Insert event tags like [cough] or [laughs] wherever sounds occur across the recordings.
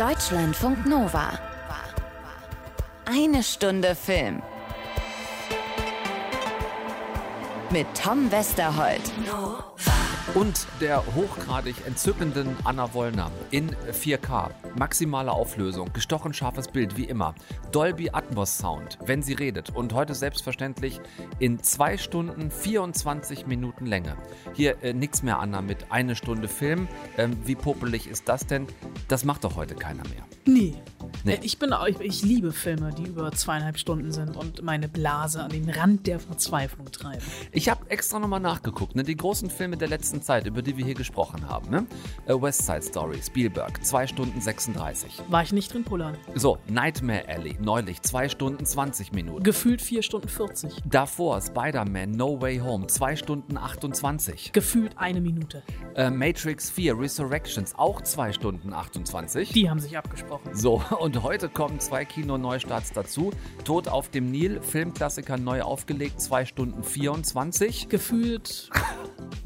Deutschlandfunk Nova. Eine Stunde Film. Mit Tom Westerholt. Und der hochgradig entzückenden Anna Wollner in 4K. Maximale Auflösung, gestochen scharfes Bild wie immer. Dolby Atmos Sound, wenn sie redet. Und heute selbstverständlich in 2 Stunden 24 Minuten Länge. Hier äh, nichts mehr, Anna, mit eine Stunde Film. Ähm, wie popelig ist das denn? Das macht doch heute keiner mehr. Nee. Nee. Äh, Ich bin ich, ich liebe Filme, die über zweieinhalb Stunden sind und meine Blase an den Rand der Verzweiflung treiben. Ich habe extra nochmal nachgeguckt, ne? die großen Filme der letzten Zeit, über die wir hier gesprochen haben. Ne? Äh, West Side Story, Spielberg, 2 Stunden 36. War ich nicht drin pullern. So, Nightmare Alley, neulich, 2 Stunden 20 Minuten. Gefühlt 4 Stunden 40. Davor Spider-Man No Way Home, 2 Stunden 28. Gefühlt eine Minute. Äh, Matrix 4 Resurrections, auch 2 Stunden 28. Die haben sich abgesprochen. So, und heute kommen zwei Kino-Neustarts dazu. Tod auf dem Nil, Filmklassiker neu aufgelegt, 2 Stunden 24. Gefühlt.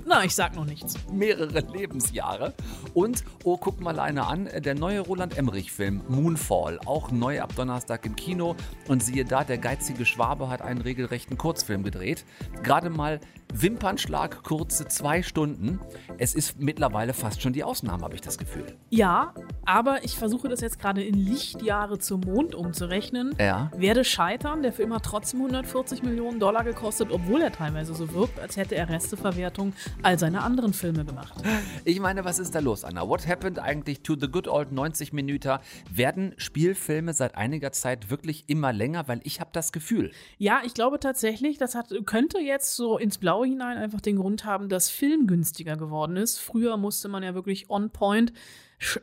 Na, ich sag noch nichts. mehrere Lebensjahre. Und, oh, guck mal einer an, der neue Roland Emmerich-Film Moonfall, auch neu ab Donnerstag im Kino. Und siehe da, der geizige Schwabe hat einen regelrechten Kurzfilm gedreht. Gerade mal Wimpernschlag, kurze zwei Stunden. Es ist mittlerweile fast schon die Ausnahme, habe ich das Gefühl. Ja, aber ich versuche das jetzt gerade in Lichtjahre zum Mond umzurechnen. Ja. Werde scheitern. Der Film hat trotzdem 140 Millionen Dollar gekostet, obwohl er teilweise so wirkt, als hätte er Resteverwertung all seiner anderen Filme gemacht. Ich meine, was ist da los, Anna? What happened eigentlich to the good old 90 Minuten? Werden Spielfilme seit einiger Zeit wirklich immer länger? Weil ich habe das Gefühl. Ja, ich glaube tatsächlich, das hat, könnte jetzt so ins Blaue hinein einfach den Grund haben, dass Film günstiger geworden ist. Früher musste man ja wirklich on point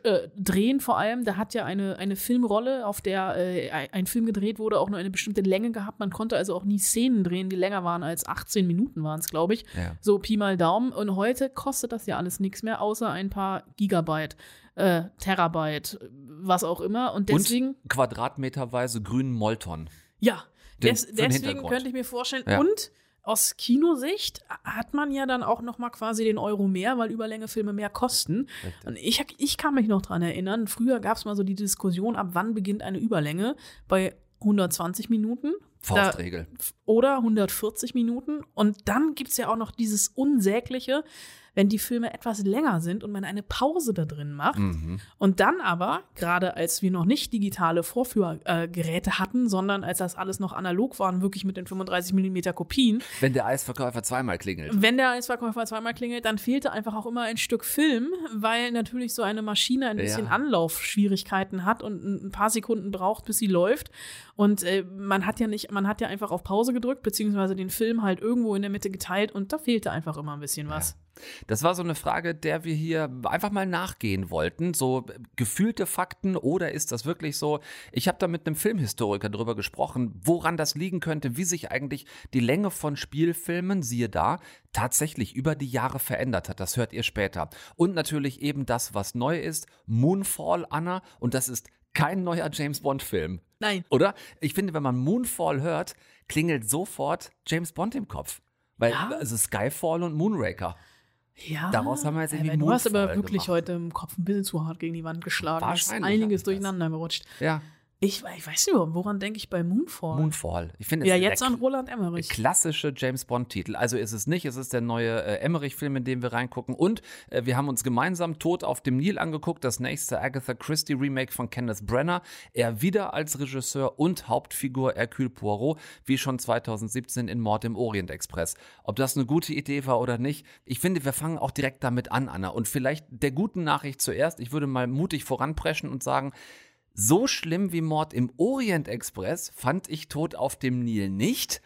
äh, drehen vor allem. Da hat ja eine, eine Filmrolle, auf der äh, ein Film gedreht wurde, auch nur eine bestimmte Länge gehabt. Man konnte also auch nie Szenen drehen, die länger waren als 18 Minuten waren es, glaube ich. Ja. So Pi mal Daumen. Und heute kostet das ja alles nichts mehr, außer ein paar Gigabyte, äh, Terabyte, was auch immer. Und deswegen, Und quadratmeterweise grünen Molton. ja, des, deswegen könnte ich mir vorstellen. Ja. Und aus Kinosicht hat man ja dann auch noch mal quasi den Euro mehr, weil Überlängefilme mehr kosten. Und ich, ich kann mich noch dran erinnern, früher gab es mal so die Diskussion, ab wann beginnt eine Überlänge bei 120 Minuten. Faustregel. Da, oder 140 Minuten. Und dann gibt's ja auch noch dieses Unsägliche, wenn die Filme etwas länger sind und man eine Pause da drin macht. Mhm. Und dann aber, gerade als wir noch nicht digitale Vorführgeräte hatten, sondern als das alles noch analog waren, wirklich mit den 35 mm Kopien, Wenn der Eisverkäufer zweimal klingelt. wenn der Eisverkäufer zweimal klingelt, dann fehlte einfach auch immer ein Stück Film, weil natürlich so eine Maschine ein bisschen Ja. Anlaufschwierigkeiten hat und ein paar Sekunden braucht, bis sie läuft. Und äh, man hat ja nicht, man hat ja einfach auf Pause gedrückt, beziehungsweise den Film halt irgendwo in der Mitte geteilt und da fehlte einfach immer ein bisschen was. Das war so eine Frage, der wir hier einfach mal nachgehen wollten. So äh, gefühlte Fakten oder ist das wirklich so? Ich habe da mit einem Filmhistoriker drüber gesprochen, woran das liegen könnte, wie sich eigentlich die Länge von Spielfilmen, siehe da, tatsächlich über die Jahre verändert hat. Das hört ihr später. Und natürlich eben das, was neu ist, Moonfall, Anna. Und das ist kein neuer James Bond-Film. Nein. Oder? Ich finde, wenn man Moonfall hört, klingelt sofort James Bond im Kopf. Weil Ja? also Skyfall und Moonraker. Ja. Daraus haben wir jetzt irgendwie du hast aber wirklich gemacht. heute im Kopf ein bisschen zu hart gegen die Wand geschlagen. Es ist Wahrscheinlich einiges durcheinander gerutscht. Ja, Ich, ich weiß nicht, woran denke ich bei Moonfall? Moonfall. Ich finde, ja, jetzt an Roland Emmerich. klassische James Bond-Titel. Also ist es nicht, es ist der neue äh, Emmerich-Film, in den wir reingucken. Und äh, wir haben uns gemeinsam Tod auf dem Nil angeguckt, das nächste Agatha Christie-Remake von Kenneth Brenner. Er wieder als Regisseur und Hauptfigur Hercule Poirot, wie schon 2017 in Mord im Orient Express. Ob das eine gute Idee war oder nicht, ich finde, wir fangen auch direkt damit an, Anna. Und vielleicht der guten Nachricht zuerst. Ich würde mal mutig voranpreschen und sagen, so schlimm wie Mord im Orient Express fand ich Tod auf dem Nil nicht.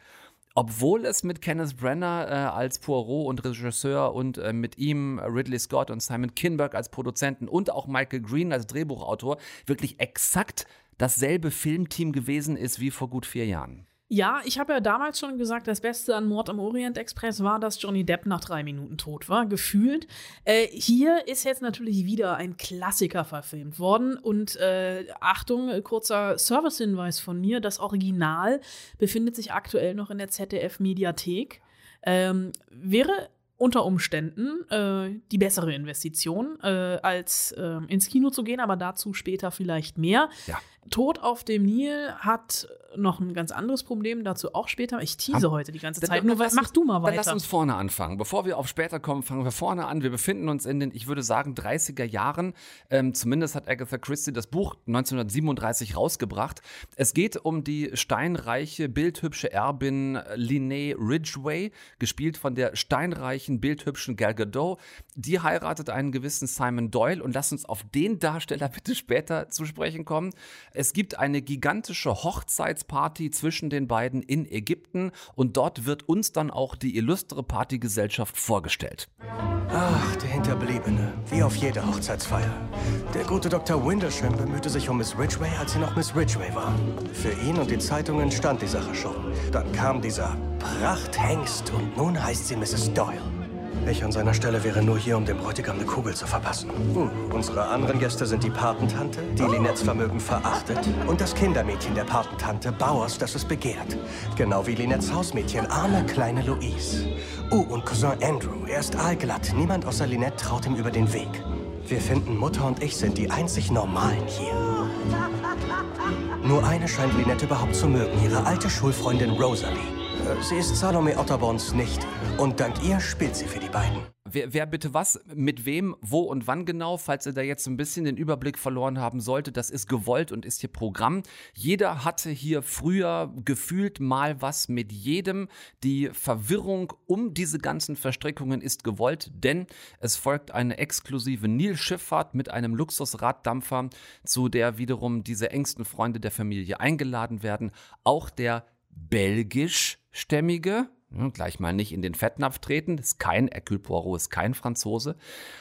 Obwohl es mit Kenneth Brenner äh, als Poirot und Regisseur und äh, mit ihm Ridley Scott und Simon Kinberg als Produzenten und auch Michael Green als Drehbuchautor wirklich exakt dasselbe Filmteam gewesen ist wie vor gut vier Jahren. Ja, ich habe ja damals schon gesagt, das Beste an Mord am Orient Express war, dass Johnny Depp nach drei Minuten tot war, gefühlt. Äh, hier ist jetzt natürlich wieder ein Klassiker verfilmt worden. Und äh, Achtung, äh, kurzer Servicehinweis von mir, das Original befindet sich aktuell noch in der ZDF-Mediathek. Ähm, wäre unter Umständen äh, die bessere Investition, äh, als äh, ins Kino zu gehen, aber dazu später vielleicht mehr. Ja. Tod auf dem Nil hat noch ein ganz anderes Problem, dazu auch später. Ich tease heute die ganze Zeit. Nur lass mach uns- du mal Dann weiter. lass uns vorne anfangen. Bevor wir auf später kommen, fangen wir vorne an. Wir befinden uns in den, ich würde sagen, 30er Jahren. Ähm, zumindest hat Agatha Christie das Buch 1937 rausgebracht. Es geht um die steinreiche, bildhübsche Erbin Linnea Ridgway, gespielt von der steinreichen, bildhübschen Gal Gadot. Die heiratet einen gewissen Simon Doyle und lass uns auf den Darsteller [laughs] bitte später zu sprechen kommen. Es gibt eine gigantische Hochzeitsparty zwischen den beiden in Ägypten und dort wird uns dann auch die illustre Partygesellschaft vorgestellt. Ach, der Hinterbliebene. Wie auf jeder Hochzeitsfeier. Der gute Dr. Windersham bemühte sich um Miss Ridgway, als sie noch Miss Ridgway war. Für ihn und die Zeitungen stand die Sache schon. Dann kam dieser Prachthengst und nun heißt sie Mrs. Doyle. Ich an seiner Stelle wäre nur hier, um dem Bräutigam eine Kugel zu verpassen. Hm, unsere anderen Gäste sind die Patentante, die Linettes Vermögen verachtet, und das Kindermädchen der Patentante, Bauers, das es begehrt. Genau wie Linettes Hausmädchen, arme kleine Louise. Oh, und Cousin Andrew, er ist aalglatt. Niemand außer Linette traut ihm über den Weg. Wir finden, Mutter und ich sind die einzig Normalen hier. Nur eine scheint Linette überhaupt zu mögen, ihre alte Schulfreundin Rosalie. Sie ist Salome Otterborns Nichte. Und dank ihr spielt sie für die beiden. Wer, wer bitte was, mit wem, wo und wann genau, falls ihr da jetzt ein bisschen den Überblick verloren haben solltet, das ist gewollt und ist hier Programm. Jeder hatte hier früher gefühlt mal was mit jedem. Die Verwirrung um diese ganzen Verstrickungen ist gewollt, denn es folgt eine exklusive Nilschifffahrt mit einem Luxusraddampfer, zu der wiederum diese engsten Freunde der Familie eingeladen werden. Auch der belgischstämmige, ja, gleich mal nicht in den Fettnapf treten, ist kein Hercule Poirot, ist kein Franzose.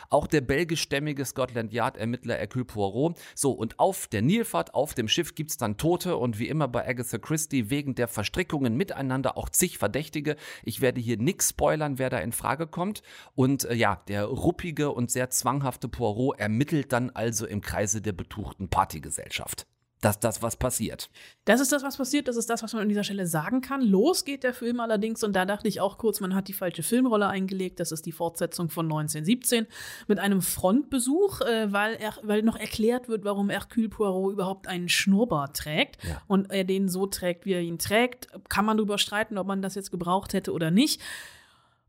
Auch der belgischstämmige Scotland Yard Ermittler Hercule Poirot. So, und auf der Nilfahrt, auf dem Schiff gibt's dann Tote und wie immer bei Agatha Christie wegen der Verstrickungen miteinander auch zig Verdächtige. Ich werde hier nix spoilern, wer da in Frage kommt. Und äh, ja, der ruppige und sehr zwanghafte Poirot ermittelt dann also im Kreise der betuchten Partygesellschaft. Dass das, was passiert. Das ist das, was passiert. Das ist das, was man an dieser Stelle sagen kann. Los geht der Film allerdings, und da dachte ich auch kurz, man hat die falsche Filmrolle eingelegt. Das ist die Fortsetzung von 1917 mit einem Frontbesuch, äh, weil, er, weil noch erklärt wird, warum Hercule Poirot überhaupt einen Schnurrbart trägt Ja. und er den so trägt, wie er ihn trägt. Kann man darüber streiten, ob man das jetzt gebraucht hätte oder nicht.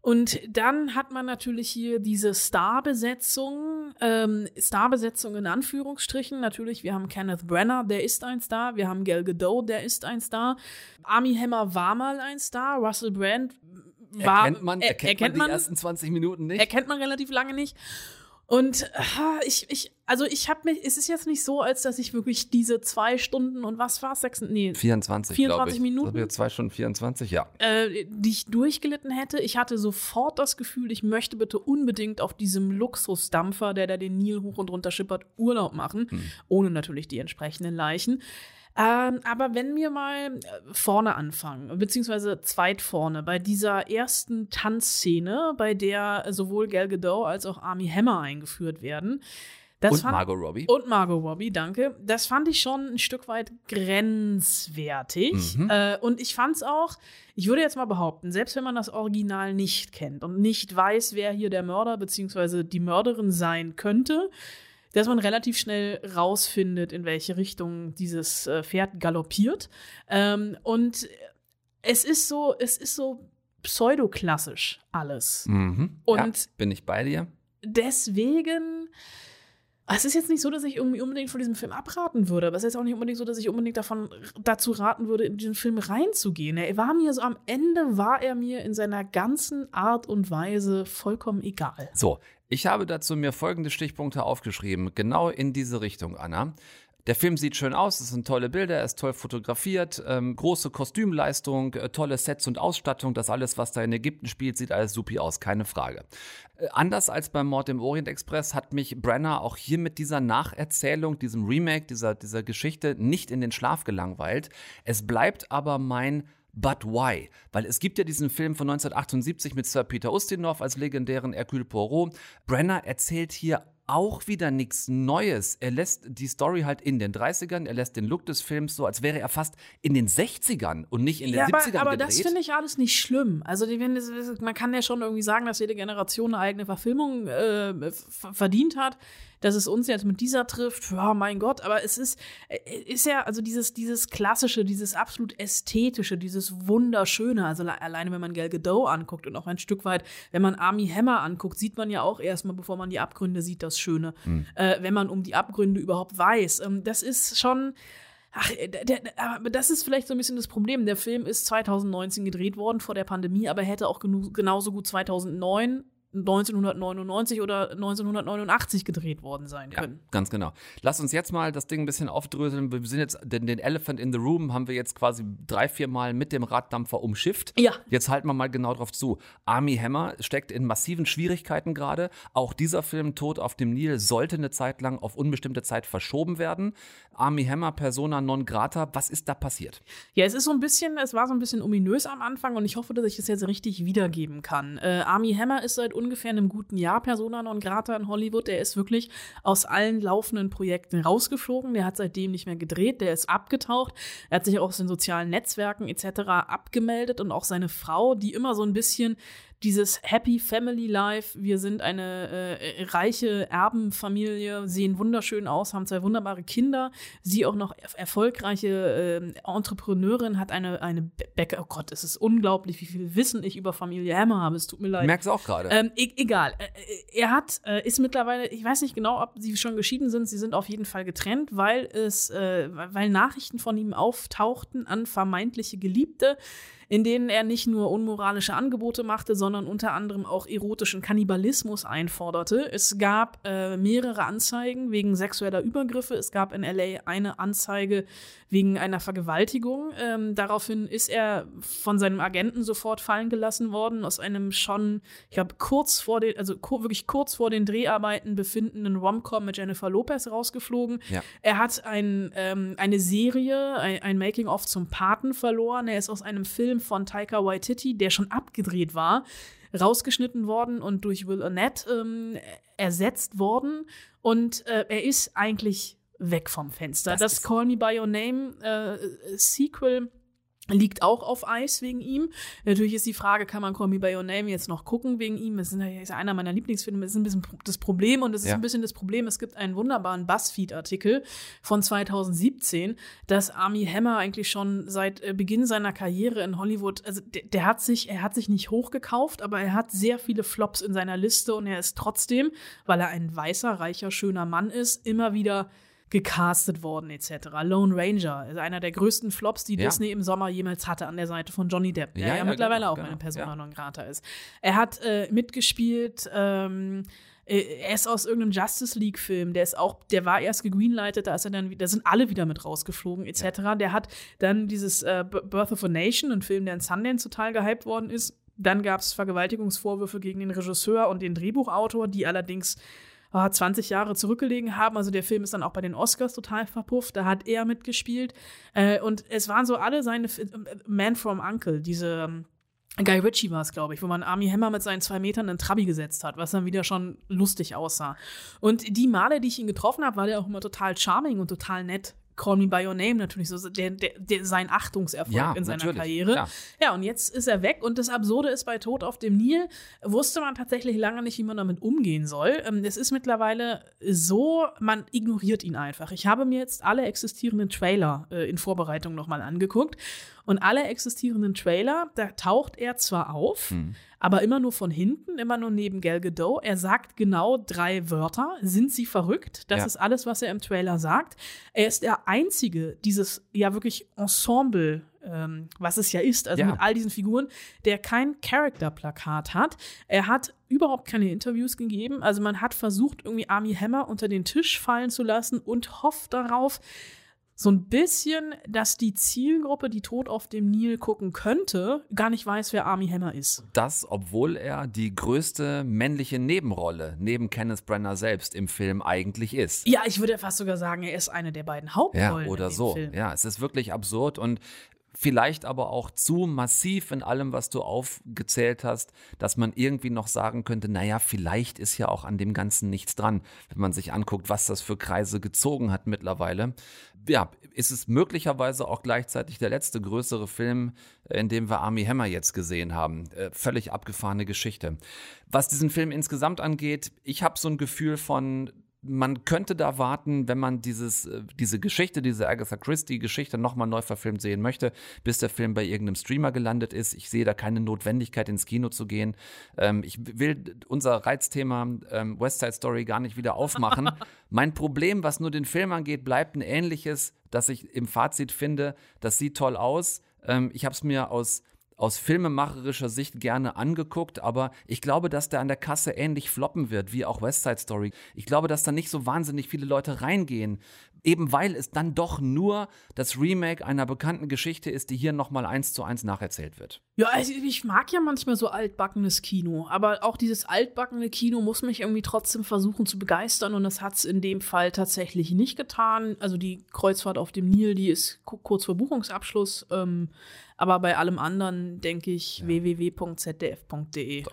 Und dann hat man natürlich hier diese Starbesetzung, ähm, Starbesetzung in Anführungsstrichen. Natürlich, wir haben Kenneth Branagh, der ist ein Star. Wir haben Gal Gadot, der ist ein Star. Armie Hammer war mal ein Star. Russell Brand war, erkennt man, er- erkennt man die ersten 20 Minuten nicht? erkennt man relativ lange nicht. Und ich, ich, also ich habe mich, es ist jetzt nicht so, als dass ich wirklich diese zwei Stunden und was war es, sechs, nee, 24, 24 glaube ich. Minuten? Das zwei Stunden 24, ja. äh, die ich durchgelitten hätte. Ich hatte sofort das Gefühl, ich möchte bitte unbedingt auf diesem Luxusdampfer, der da den Nil hoch und runter schippert, Urlaub machen, ohne natürlich die entsprechenden Leichen. Ähm, aber wenn wir mal äh, vorne anfangen, beziehungsweise zweit vorne, bei dieser ersten Tanzszene, bei der sowohl Gal Gadot als auch Armie Hammer eingeführt werden, das Und fand- Margot Robbie. und Margot Robbie, danke. Das fand ich schon ein Stück weit grenzwertig. Mhm. Äh, und ich fand es auch, ich würde jetzt mal behaupten, selbst wenn man das Original nicht kennt und nicht weiß, wer hier der Mörder bzw. die Mörderin sein könnte, dass man relativ schnell rausfindet, in welche Richtung dieses äh, Pferd galoppiert. Ähm, und es ist so, es ist so pseudoklassisch alles. Mhm. Und- ja, bin ich bei dir? deswegen. Es ist jetzt nicht so, dass ich irgendwie unbedingt von diesem Film abraten würde, aber es ist jetzt auch nicht unbedingt so, dass ich unbedingt davon dazu raten würde, in diesen Film reinzugehen. Er war mir so am Ende war er mir in seiner ganzen Art und Weise vollkommen egal. So, ich habe dazu mir folgende Stichpunkte aufgeschrieben, genau in diese Richtung, Anna. Der Film sieht schön aus, es sind tolle Bilder, er ist toll fotografiert, ähm, große Kostümleistung, äh, tolle Sets und Ausstattung, das alles, was da in Ägypten spielt, sieht alles supi aus, keine Frage. Äh, anders als beim Mord im Orient Express hat mich Brenner auch hier mit dieser Nacherzählung, diesem Remake, dieser, dieser Geschichte nicht in den Schlaf gelangweilt. Es bleibt aber mein But why? Weil es gibt ja diesen Film von 1978 mit Sir Peter Ustinov als legendären Hercule Poirot. Brenner erzählt hier auch wieder nichts Neues. Er lässt die Story halt in den 30ern, er lässt den Look des Films so, als wäre er fast in den 60ern und nicht in den ja, 70ern aber, aber das finde ich alles nicht schlimm. Also die, man kann ja schon irgendwie sagen, dass jede Generation eine eigene Verfilmung äh, verdient hat. Dass es uns jetzt mit dieser trifft, ja, mein Gott, aber es ist, äh, ist ja, also dieses, dieses klassische, dieses absolut ästhetische, dieses wunderschöne, also le- alleine wenn man Gal Gadot anguckt und auch ein Stück weit, wenn man Army Hammer anguckt, sieht man ja auch erstmal, bevor man die Abgründe sieht, das Schöne. Äh, wenn man um die Abgründe überhaupt weiß. Ähm, das ist schon, Ach, äh, der, der, aber das ist vielleicht so ein bisschen das Problem. Der Film ist 2019 gedreht worden vor der Pandemie, aber hätte auch genu- genauso gut 2009, 1999 oder 1989 gedreht worden sein Ja, können. ganz genau. Lass uns jetzt mal das Ding ein bisschen aufdröseln. Wir sind jetzt, den, den Elephant in the Room haben wir jetzt quasi drei, vier Mal mit dem Raddampfer umschifft. Ja. Jetzt halten wir mal genau drauf zu. Army Hammer steckt in massiven Schwierigkeiten gerade. Auch dieser Film Tod auf dem Nil sollte eine Zeit lang auf unbestimmte Zeit verschoben werden. Army Hammer, Persona non grata. Was ist da passiert? Ja, es ist so ein bisschen, es war so ein bisschen ominös am Anfang und ich hoffe, dass ich das jetzt richtig wiedergeben kann. Äh, Army Hammer ist seit ungefähr einem guten Jahr Persona non grata in Hollywood. Der ist wirklich aus allen laufenden Projekten rausgeflogen. Der hat seitdem nicht mehr gedreht, der ist abgetaucht. Er hat sich auch aus den sozialen Netzwerken etc. abgemeldet und auch seine Frau, die immer so ein bisschen dieses Happy Family Life, wir sind eine äh, reiche Erbenfamilie, sehen wunderschön aus, haben zwei wunderbare Kinder. Sie auch noch er erfolgreiche äh, Entrepreneurin, hat eine, eine Bäcker. Oh Gott, es ist unglaublich, wie viel Wissen ich über Familie Hammer habe. Es tut mir leid. Merkst du auch gerade? Ähm, e egal. Äh, äh, Er hat, äh, ist mittlerweile, ich weiß nicht genau, ob sie schon geschieden sind, sie sind auf jeden Fall getrennt, weil es, äh, weil Nachrichten von ihm auftauchten an vermeintliche Geliebte, in denen er nicht nur unmoralische Angebote machte, sondern unter anderem auch erotischen Kannibalismus einforderte. Es gab äh, mehrere Anzeigen wegen sexueller Übergriffe. Es gab in LA eine Anzeige wegen einer Vergewaltigung. Ähm, daraufhin ist er von seinem Agenten sofort fallen gelassen worden, aus einem schon, ich glaube, kurz vor den, also wirklich kurz vor den Dreharbeiten befindenden Romcom mit Jennifer Lopez rausgeflogen. Ja. Er hat ein, ähm, eine Serie, ein, ein Making-of zum Paten verloren. Er ist aus einem Film von Taika Waititi, der schon abgedreht war, rausgeschnitten worden und durch Will Arnett ähm, ersetzt worden. Und äh, er ist eigentlich weg vom Fenster. Das Das, Call Me By Your Name äh, Sequel liegt auch auf Eis wegen ihm. Natürlich ist die Frage, kann man Call Me By Your Name jetzt noch gucken wegen ihm? Das ist einer meiner Lieblingsfilme. Das ist ein bisschen das Problem und das ist Ja. ein bisschen das Problem. Es gibt einen wunderbaren Buzzfeed-Artikel von 2017, dass Army Hammer eigentlich schon seit äh, Beginn seiner Karriere in Hollywood, also der, der hat sich, er hat sich nicht hochgekauft, aber er hat sehr viele Flops in seiner Liste und er ist trotzdem, weil er ein weißer, reicher, schöner Mann ist, immer wieder gecastet worden etc. Lone Ranger ist einer der größten Flops, die Ja. Disney im Sommer jemals hatte an der Seite von Johnny Depp, der Ja, ja, ja, mittlerweile genau, auch genau, eine Persona ja. non grata ist. Er hat äh, mitgespielt, ähm, äh, er ist aus irgendeinem Justice League Film, der ist auch, der war erst gegreenlightet, da ist er dann, wieder- da sind alle wieder mit rausgeflogen etc. Der hat dann dieses äh, Birth of a Nation, ein Film, der in Sundance total gehypt worden ist. Dann gab es Vergewaltigungsvorwürfe gegen den Regisseur und den Drehbuchautor, die allerdings ah, 20 Jahre zurückgelegen haben. Also der Film ist dann auch bei den Oscars total verpufft. Da hat er mitgespielt. Äh, und es waren so alle seine äh, Man from Uncle, diese ähm, Guy Ritchie war es, glaube ich, wo man Army Hammer mit seinen zwei Metern in Trabi gesetzt hat, was dann wieder schon lustig aussah. Und die Male, die ich ihn getroffen habe, war der auch immer total charming und total nett. Call Me By Your Name natürlich, so der, der, der, sein Achtungserfolg Ja, in seiner Karriere. klar. Ja, und jetzt ist er weg und das Absurde ist, bei Tod auf dem Nil wusste man tatsächlich lange nicht, wie man damit umgehen soll. Ähm, Es ist mittlerweile so, man ignoriert ihn einfach. Ich habe mir jetzt alle existierenden Trailer äh, in Vorbereitung nochmal angeguckt und alle existierenden Trailer, da taucht er zwar auf, aber immer nur von hinten, immer nur neben Gal Gadot. Er sagt genau drei Wörter. Sind sie verrückt? Das Ja. ist alles, was er im Trailer sagt. Er ist der einzige dieses ja wirklich Ensemble, ähm, was es ja ist, also Ja. mit all diesen Figuren, der kein Character-Plakat hat. Er hat überhaupt keine Interviews gegeben. Also man hat versucht, irgendwie Army Hammer unter den Tisch fallen zu lassen und hofft darauf, so ein bisschen, dass die Zielgruppe, die Tod auf dem Nil gucken könnte, gar nicht weiß, wer Army Hammer ist. Das, obwohl er die größte männliche Nebenrolle neben Kenneth Branagh selbst im Film eigentlich ist. Ja, ich würde fast sogar sagen, er ist eine der beiden Ja, Hauptrollen oder in dem so. Film. Ja, es ist wirklich absurd und vielleicht aber auch zu massiv in allem, was du aufgezählt hast, dass man irgendwie noch sagen könnte, naja, vielleicht ist ja auch an dem Ganzen nichts dran, wenn man sich anguckt, was das für Kreise gezogen hat mittlerweile. Ja, ist es möglicherweise auch gleichzeitig der letzte größere Film, in dem wir Army Hammer jetzt gesehen haben. Äh, völlig abgefahrene Geschichte. Was diesen Film insgesamt angeht, ich habe so ein Gefühl von, man könnte da warten, wenn man dieses, äh, diese Geschichte, diese Agatha Christie-Geschichte nochmal neu verfilmt sehen möchte, bis der Film bei irgendeinem Streamer gelandet ist. Ich sehe da keine Notwendigkeit, ins Kino zu gehen. Ähm, ich will unser Reizthema ähm, West Side Story gar nicht wieder aufmachen. [laughs] mein Problem, was nur den Film angeht, bleibt ein ähnliches, dass ich im Fazit finde, das sieht toll aus. Ähm, ich habe es mir aus aus filmemacherischer Sicht gerne angeguckt, aber ich glaube, dass der an der Kasse ähnlich floppen wird wie auch West Side Story. Ich glaube, dass da nicht so wahnsinnig viele Leute reingehen, eben weil es dann doch nur das Remake einer bekannten Geschichte ist, die hier nochmal eins zu eins nacherzählt wird. Ja, also ich mag ja manchmal so altbackenes Kino, aber auch dieses altbackene Kino muss mich irgendwie trotzdem versuchen zu begeistern und das hat es in dem Fall tatsächlich nicht getan. Also die Kreuzfahrt auf dem Nil, die ist kurz vor Buchungsabschluss. Ähm, aber bei allem anderen denke ich ja. www.zdf.de. So.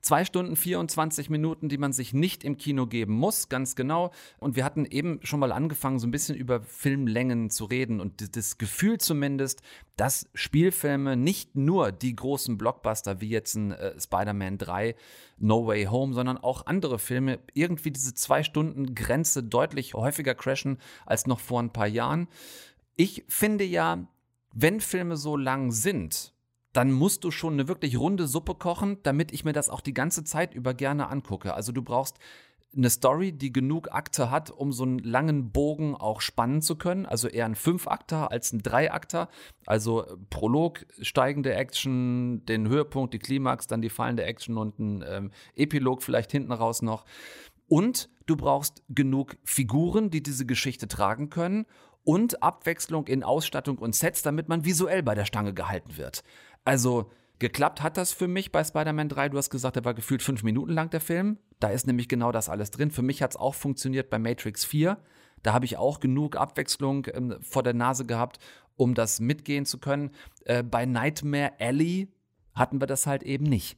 Zwei Stunden 24 Minuten, die man sich nicht im Kino geben muss, ganz genau. Und wir hatten eben schon mal angefangen, so ein bisschen über Filmlängen zu reden und das Gefühl zumindest, dass Spielfilme nicht nur die großen Blockbuster wie jetzt ein äh, Spider-Man 3, No Way Home, sondern auch andere Filme irgendwie diese zwei Stunden Grenze deutlich häufiger crashen als noch vor ein paar Jahren. Ich finde ja, wenn Filme so lang sind, dann musst du schon eine wirklich runde Suppe kochen, damit ich mir das auch die ganze Zeit über gerne angucke. Also du brauchst eine Story, die genug Akte hat, um so einen langen Bogen auch spannen zu können. Also eher ein Fünf-Akter als ein Drei-Akter. Also Prolog, steigende Action, den Höhepunkt, die Klimax, dann die fallende Action und ein ähm, Epilog vielleicht hinten raus noch. Und du brauchst genug Figuren, die diese Geschichte tragen können und Abwechslung in Ausstattung und Sets, damit man visuell bei der Stange gehalten wird. Also geklappt hat das für mich bei Spider-Man 3. Du hast gesagt, der war gefühlt fünf Minuten lang der Film. Da ist nämlich genau das alles drin. Für mich hat es auch funktioniert bei Matrix 4. Da habe ich auch genug Abwechslung ähm, vor der Nase gehabt, um das mitgehen zu können. Äh, bei Nightmare Alley hatten wir das halt eben nicht.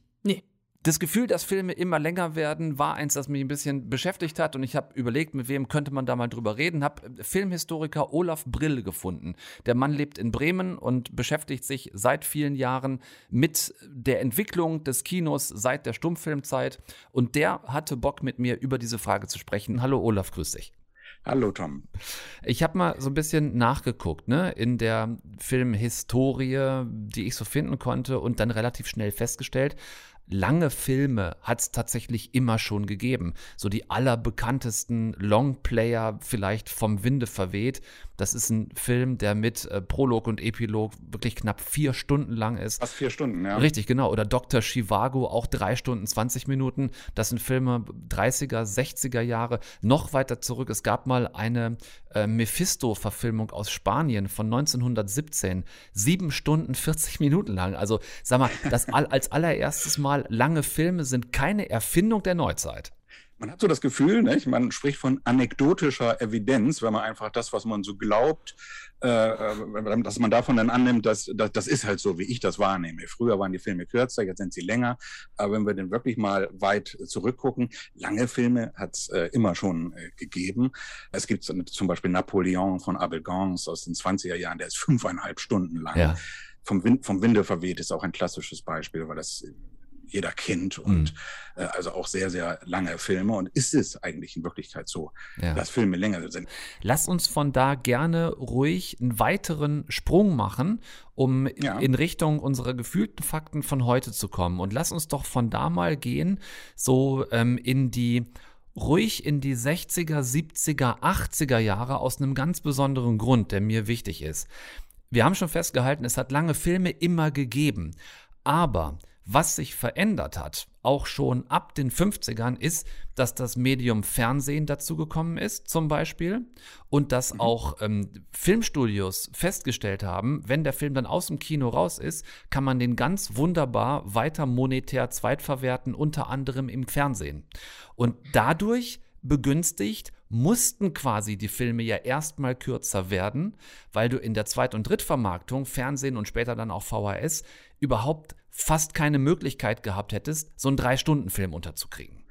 Das Gefühl, dass Filme immer länger werden, war eins, das mich ein bisschen beschäftigt hat und ich habe überlegt, mit wem könnte man da mal drüber reden. Habe Filmhistoriker Olaf Brill gefunden. Der Mann lebt in Bremen und beschäftigt sich seit vielen Jahren mit der Entwicklung des Kinos seit der Stummfilmzeit und der hatte Bock mit mir über diese Frage zu sprechen. Hallo Olaf, grüß dich. Hallo Tom. Ich habe mal so ein bisschen nachgeguckt, ne, in der Filmhistorie, die ich so finden konnte und dann relativ schnell festgestellt, lange Filme hat es tatsächlich immer schon gegeben. So die allerbekanntesten Longplayer vielleicht vom Winde verweht. Das ist ein Film, der mit äh, Prolog und Epilog wirklich knapp vier Stunden lang ist. Fast vier Stunden, ja. Richtig, genau. Oder Dr. Chivago, auch drei Stunden, 20 Minuten. Das sind Filme 30er, 60er Jahre. Noch weiter zurück. Es gab mal eine äh, Mephisto-Verfilmung aus Spanien von 1917. Sieben Stunden, 40 Minuten lang. Also, sag mal, das all, als allererstes Mal lange Filme sind keine Erfindung der Neuzeit man hat so das Gefühl, nicht? man spricht von anekdotischer Evidenz, wenn man einfach das, was man so glaubt, äh, äh, dass man davon dann annimmt, dass, dass das ist halt so, wie ich das wahrnehme. Früher waren die Filme kürzer, jetzt sind sie länger. Aber wenn wir denn wirklich mal weit zurückgucken, lange Filme hat es äh, immer schon äh, gegeben. Es gibt zum Beispiel Napoleon von Abel Gans aus den 20er Jahren, der ist fünfeinhalb Stunden lang. Ja. Vom, Wind, vom Winde verweht ist auch ein klassisches Beispiel, weil das jeder kennt und mhm. äh, also auch sehr, sehr lange Filme. Und ist es eigentlich in Wirklichkeit so, ja. dass Filme länger sind? Lass uns von da gerne ruhig einen weiteren Sprung machen, um ja. in Richtung unserer gefühlten Fakten von heute zu kommen. Und lass uns doch von da mal gehen, so ähm, in die ruhig in die 60er, 70er, 80er Jahre aus einem ganz besonderen Grund, der mir wichtig ist. Wir haben schon festgehalten, es hat lange Filme immer gegeben. Aber was sich verändert hat, auch schon ab den 50ern, ist, dass das Medium Fernsehen dazugekommen ist, zum Beispiel, und dass mhm. auch ähm, Filmstudios festgestellt haben, wenn der Film dann aus dem Kino raus ist, kann man den ganz wunderbar weiter monetär zweitverwerten, unter anderem im Fernsehen. Und dadurch begünstigt mussten quasi die Filme ja erstmal kürzer werden, weil du in der Zweit- und Drittvermarktung, Fernsehen und später dann auch VHS, überhaupt fast keine Möglichkeit gehabt hättest, so einen Drei-Stunden-Film unterzukriegen.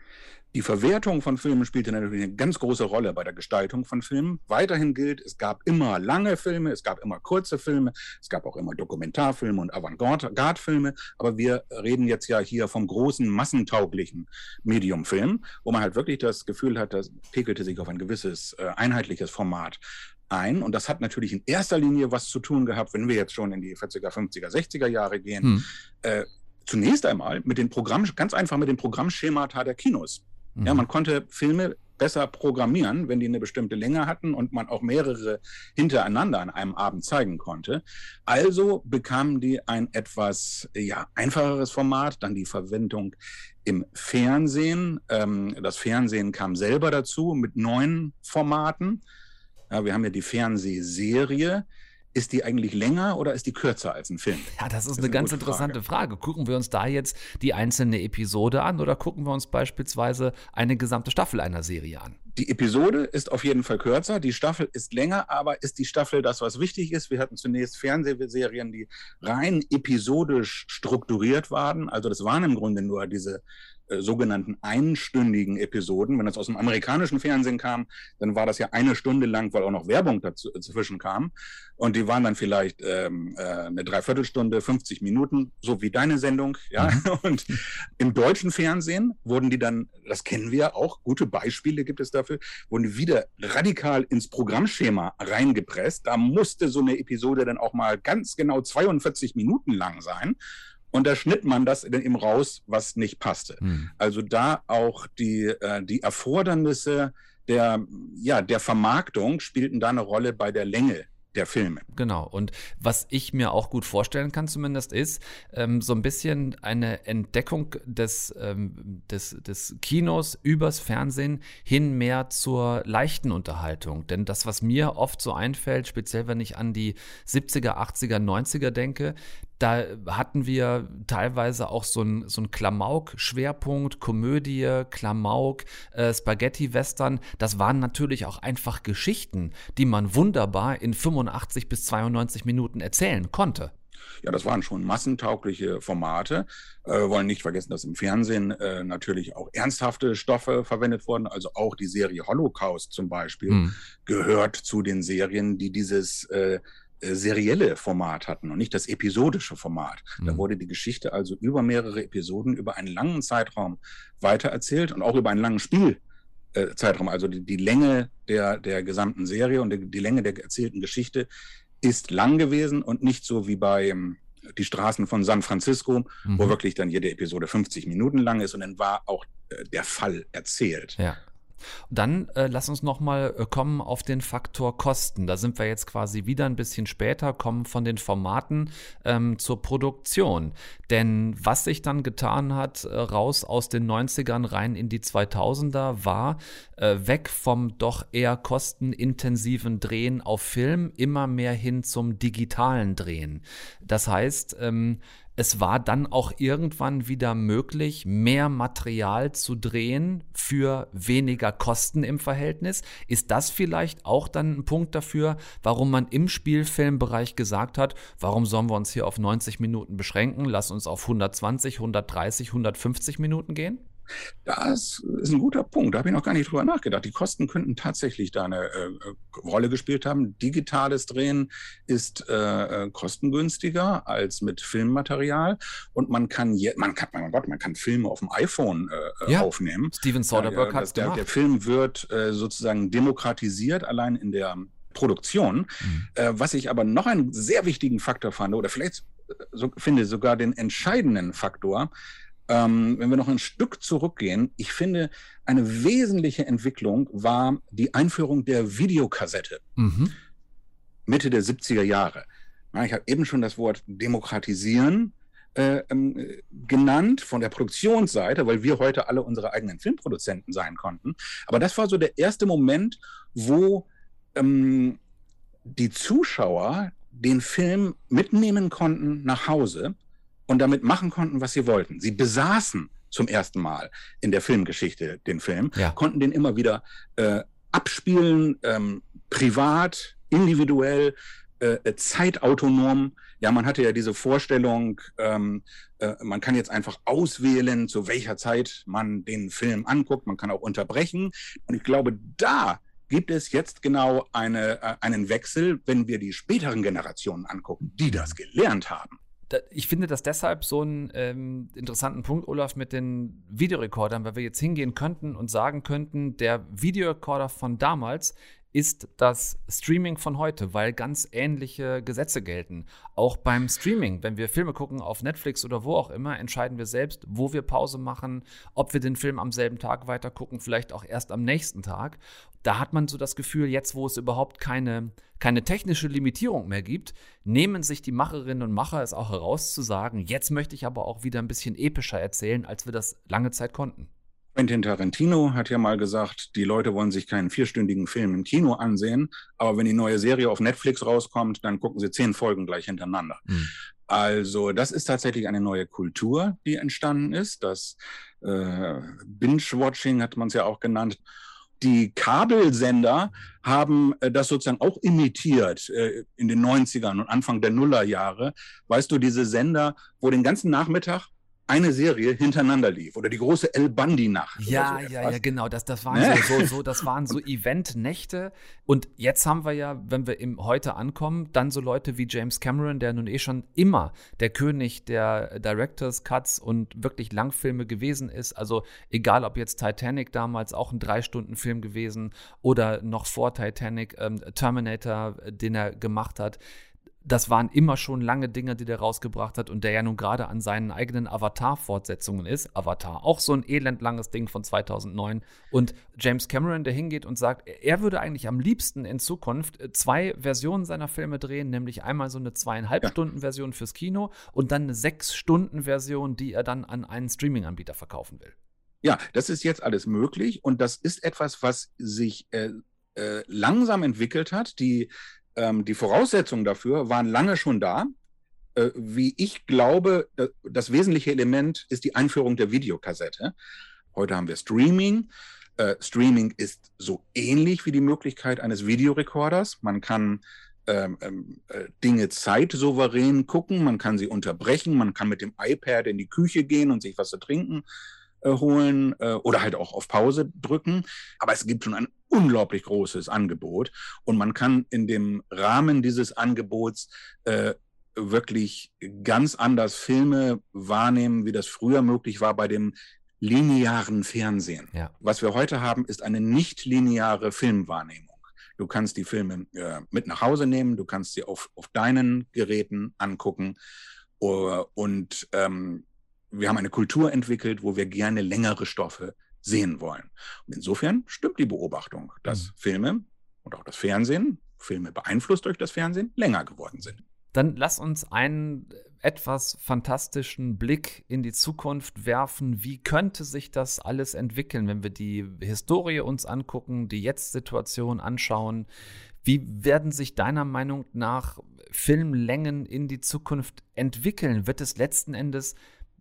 Die Verwertung von Filmen spielte natürlich eine ganz große Rolle bei der Gestaltung von Filmen. Weiterhin gilt, es gab immer lange Filme, es gab immer kurze Filme, es gab auch immer Dokumentarfilme und Avantgarde-Filme. Aber wir reden jetzt ja hier vom großen, massentauglichen Mediumfilm, wo man halt wirklich das Gefühl hat, das pegelte sich auf ein gewisses äh, einheitliches Format ein. Und das hat natürlich in erster Linie was zu tun gehabt, wenn wir jetzt schon in die 40er, 50er, 60er Jahre gehen. Hm. Äh, zunächst einmal mit den Programm, ganz einfach mit den Programmschemata der Kinos. Mhm. Ja, man konnte Filme besser programmieren, wenn die eine bestimmte Länge hatten und man auch mehrere hintereinander an einem Abend zeigen konnte. Also bekamen die ein etwas ja, einfacheres Format, dann die Verwendung im Fernsehen. Ähm, das Fernsehen kam selber dazu mit neuen Formaten. Ja, wir haben ja die Fernsehserie, ist die eigentlich länger oder ist die kürzer als ein Film? Ja, das ist, das ist eine, eine, ganz interessante Frage. Frage. Gucken wir uns da jetzt die einzelne Episode an oder gucken wir uns beispielsweise eine gesamte Staffel einer Serie an? Die Episode ist auf jeden Fall kürzer, die Staffel ist länger, aber ist die Staffel das, was wichtig ist? Wir hatten zunächst Fernsehserien, die rein episodisch strukturiert waren. Also das waren im Grunde nur diese äh, sogenannten einstündigen Episoden. Wenn das aus dem amerikanischen Fernsehen kam, dann war das ja eine Stunde lang, weil auch noch Werbung dazwischen kam. Und die waren dann vielleicht ähm, äh, eine Dreiviertelstunde, 50 Minuten, so wie deine Sendung. Ja? Mhm. [laughs] Und im deutschen Fernsehen wurden die dann, das kennen wir auch, gute Beispiele gibt es dafür, wurden die wieder radikal ins Programmschema reingepresst. Da musste so eine Episode dann auch mal ganz genau 42 Minuten lang sein. Und da schnitt man das eben raus, was nicht passte. Mhm. Also da auch die, äh, die Erfordernisse der, ja, der Vermarktung spielten da eine Rolle bei der Länge der Filme. Genau. Und was ich mir auch gut vorstellen kann, zumindest, ist ähm, so ein bisschen eine Entdeckung des, ähm, des, des Kinos übers Fernsehen hin mehr zur leichten Unterhaltung. Denn das, was mir oft so einfällt, speziell wenn ich an die 70er, 80er, 90er denke, da hatten wir teilweise auch so ein, so Klamauk-Schwerpunkt, Komödie, Klamauk, äh, Spaghetti-Western. Das waren natürlich auch einfach Geschichten, die man wunderbar in 85 bis 92 Minuten erzählen konnte. Ja, das waren schon massentaugliche Formate. Äh, wir wollen nicht vergessen, dass im Fernsehen äh, natürlich auch ernsthafte Stoffe verwendet wurden. Also auch die Serie Holocaust zum Beispiel mhm. gehört zu den Serien, die dieses äh, serielle Format hatten und nicht das episodische Format. Mhm. Da wurde die Geschichte also über mehrere Episoden, über einen langen Zeitraum weitererzählt und auch über einen langen Spielzeitraum. Also die, die Länge der, der gesamten Serie und die, die Länge der erzählten Geschichte ist lang gewesen und nicht so wie bei ähm, die Straßen von San Francisco, mhm. wo wirklich dann jede Episode 50 Minuten lang ist und dann war auch äh, der Fall erzählt. Ja. Dann äh, lass uns nochmal äh, kommen auf den Faktor Kosten. Da sind wir jetzt quasi wieder ein bisschen später, kommen von den Formaten ähm, zur Produktion. Denn was sich dann getan hat, äh, raus aus den 90ern rein in die 2000er, war äh, weg vom doch eher kostenintensiven Drehen auf Film, immer mehr hin zum digitalen Drehen. Das heißt, ähm, es war dann auch irgendwann wieder möglich, mehr Material zu drehen für weniger Kosten im Verhältnis. Ist das vielleicht auch dann ein Punkt dafür, warum man im Spielfilmbereich gesagt hat, warum sollen wir uns hier auf 90 Minuten beschränken? Lass uns auf 120, 130, 150 Minuten gehen? Das ist ein guter Punkt. Da habe ich noch gar nicht drüber nachgedacht. Die Kosten könnten tatsächlich da eine äh, Rolle gespielt haben. Digitales Drehen ist äh, äh kostengünstiger als mit Filmmaterial und man kann je, man kann, mein Gott, man kann Filme auf dem iPhone äh, äh ja. aufnehmen. Steven Soderbergh ja, hat es der, der Film wird äh, sozusagen demokratisiert, allein in der Produktion. Mhm. was ich aber noch einen sehr wichtigen Faktor fand, oder vielleicht so, finde sogar den entscheidenden Faktor, ähm, wenn wir noch ein Stück zurückgehen, ich finde, eine wesentliche Entwicklung war die Einführung der Videokassette. Mhm. Mitte der 70er Jahre. ich habe eben schon das Wort demokratisieren äh, ähm, genannt von der Produktionsseite, weil wir heute alle unsere eigenen Filmproduzenten sein konnten. Aber das war so der erste Moment, wo ähm, die Zuschauer den Film mitnehmen konnten nach Hause und damit machen konnten, was sie wollten. Sie besaßen zum ersten Mal in der Filmgeschichte den Film, ja. konnten den immer wieder äh, abspielen, ähm, privat, individuell, äh, äh, zeitautonom. Ja, man hatte ja diese Vorstellung, ähm, äh, man kann jetzt einfach auswählen, zu welcher Zeit man den Film anguckt. Man kann auch unterbrechen. Und ich glaube, da gibt es jetzt genau eine, äh, einen Wechsel, wenn wir die späteren Generationen angucken, die das gelernt haben ich finde das deshalb so einen ähm, interessanten Punkt, Olaf, mit den Videorekordern, weil wir jetzt hingehen könnten und sagen könnten, der Videorekorder von damals ist das Streaming von heute, weil ganz ähnliche Gesetze gelten. Auch beim Streaming, wenn wir Filme gucken auf Netflix oder wo auch immer, entscheiden wir selbst, wo wir Pause machen, ob wir den Film am selben Tag weiter gucken, vielleicht auch erst am nächsten Tag. Da hat man so das Gefühl, jetzt wo es überhaupt keine, keine technische Limitierung mehr gibt, nehmen sich die Macherinnen und Macher es auch heraus zu sagen, jetzt möchte ich aber auch wieder ein bisschen epischer erzählen, als wir das lange Zeit konnten. Quentin Tarantino hat ja mal gesagt, die Leute wollen sich keinen vierstündigen Film im Kino ansehen, aber wenn die neue Serie auf Netflix rauskommt, dann gucken sie zehn Folgen gleich hintereinander. Mhm. Also das ist tatsächlich eine neue Kultur, die entstanden ist. Das äh, Binge-Watching hat man es ja auch genannt. Die Kabelsender haben äh, das sozusagen auch imitiert äh, in den 90ern und Anfang der Nullerjahre. Weißt du, diese Sender, wo den ganzen Nachmittag eine Serie hintereinander lief oder die große El Bandi-Nacht. Ja, so ja, ja, genau. Das, das waren ne? so, so, das [laughs] waren so Event-Nächte. Und jetzt haben wir ja, wenn wir im heute ankommen, dann so Leute wie James Cameron, der nun eh schon immer der König der Directors Cuts und wirklich Langfilme gewesen ist. Also egal, ob jetzt Titanic damals auch ein Drei-Stunden-Film gewesen oder noch vor Titanic ähm, Terminator, den er gemacht hat das waren immer schon lange Dinge, die der rausgebracht hat und der ja nun gerade an seinen eigenen Avatar-Fortsetzungen ist. Avatar, auch so ein elendlanges Ding von 2009. Und James Cameron, der hingeht und sagt, er würde eigentlich am liebsten in Zukunft zwei Versionen seiner Filme drehen, nämlich einmal so eine zweieinhalb. Stunden Version fürs Kino und dann eine sechs Stunden Version, die er dann an einen Streaming-Anbieter verkaufen will. Ja, das ist jetzt alles möglich und das ist etwas, was sich äh, äh, langsam entwickelt hat. Die ähm, die Voraussetzungen dafür waren lange schon da. Äh, wie ich glaube, das wesentliche Element ist die Einführung der Videokassette. Heute haben wir Streaming. Äh, Streaming ist so ähnlich wie die Möglichkeit eines Videorekorders. Man kann ähm, ähm, äh, Dinge zeitsouverän gucken, man kann sie unterbrechen, man kann mit dem iPad in die Küche gehen und sich was zu trinken äh, holen äh, oder halt auch auf Pause drücken. Aber es gibt schon ein unglaublich großes Angebot und man kann in dem Rahmen dieses Angebots äh, wirklich ganz anders Filme wahrnehmen, wie das früher möglich war bei dem linearen Fernsehen. Ja. Was wir heute haben, ist eine nicht lineare Filmwahrnehmung. Du kannst die Filme äh, mit nach Hause nehmen, du kannst sie auf, auf deinen Geräten angucken. Uh, und ähm, wir haben eine Kultur entwickelt, wo wir gerne längere Stoffe sehen wollen. Und insofern stimmt die Beobachtung, dass mhm. Filme und auch das Fernsehen, Filme beeinflusst durch das Fernsehen, länger geworden sind. Dann lass uns einen etwas fantastischen Blick in die Zukunft werfen. Wie könnte sich das alles entwickeln, wenn wir die Historie uns angucken, die Jetzt-Situation anschauen? Wie werden sich deiner Meinung nach Filmlängen in die Zukunft entwickeln? Wird es letzten Endes